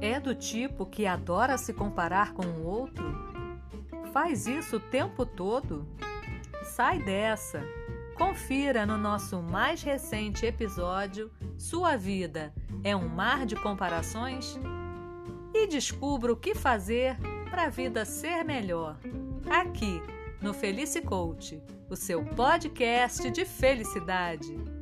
É do tipo que adora se comparar com o outro? Faz isso o tempo todo? Sai dessa! Confira no nosso mais recente episódio Sua Vida é um Mar de Comparações? E descubra o que fazer para a vida ser melhor. Aqui no Felice Coach, o seu podcast de felicidade.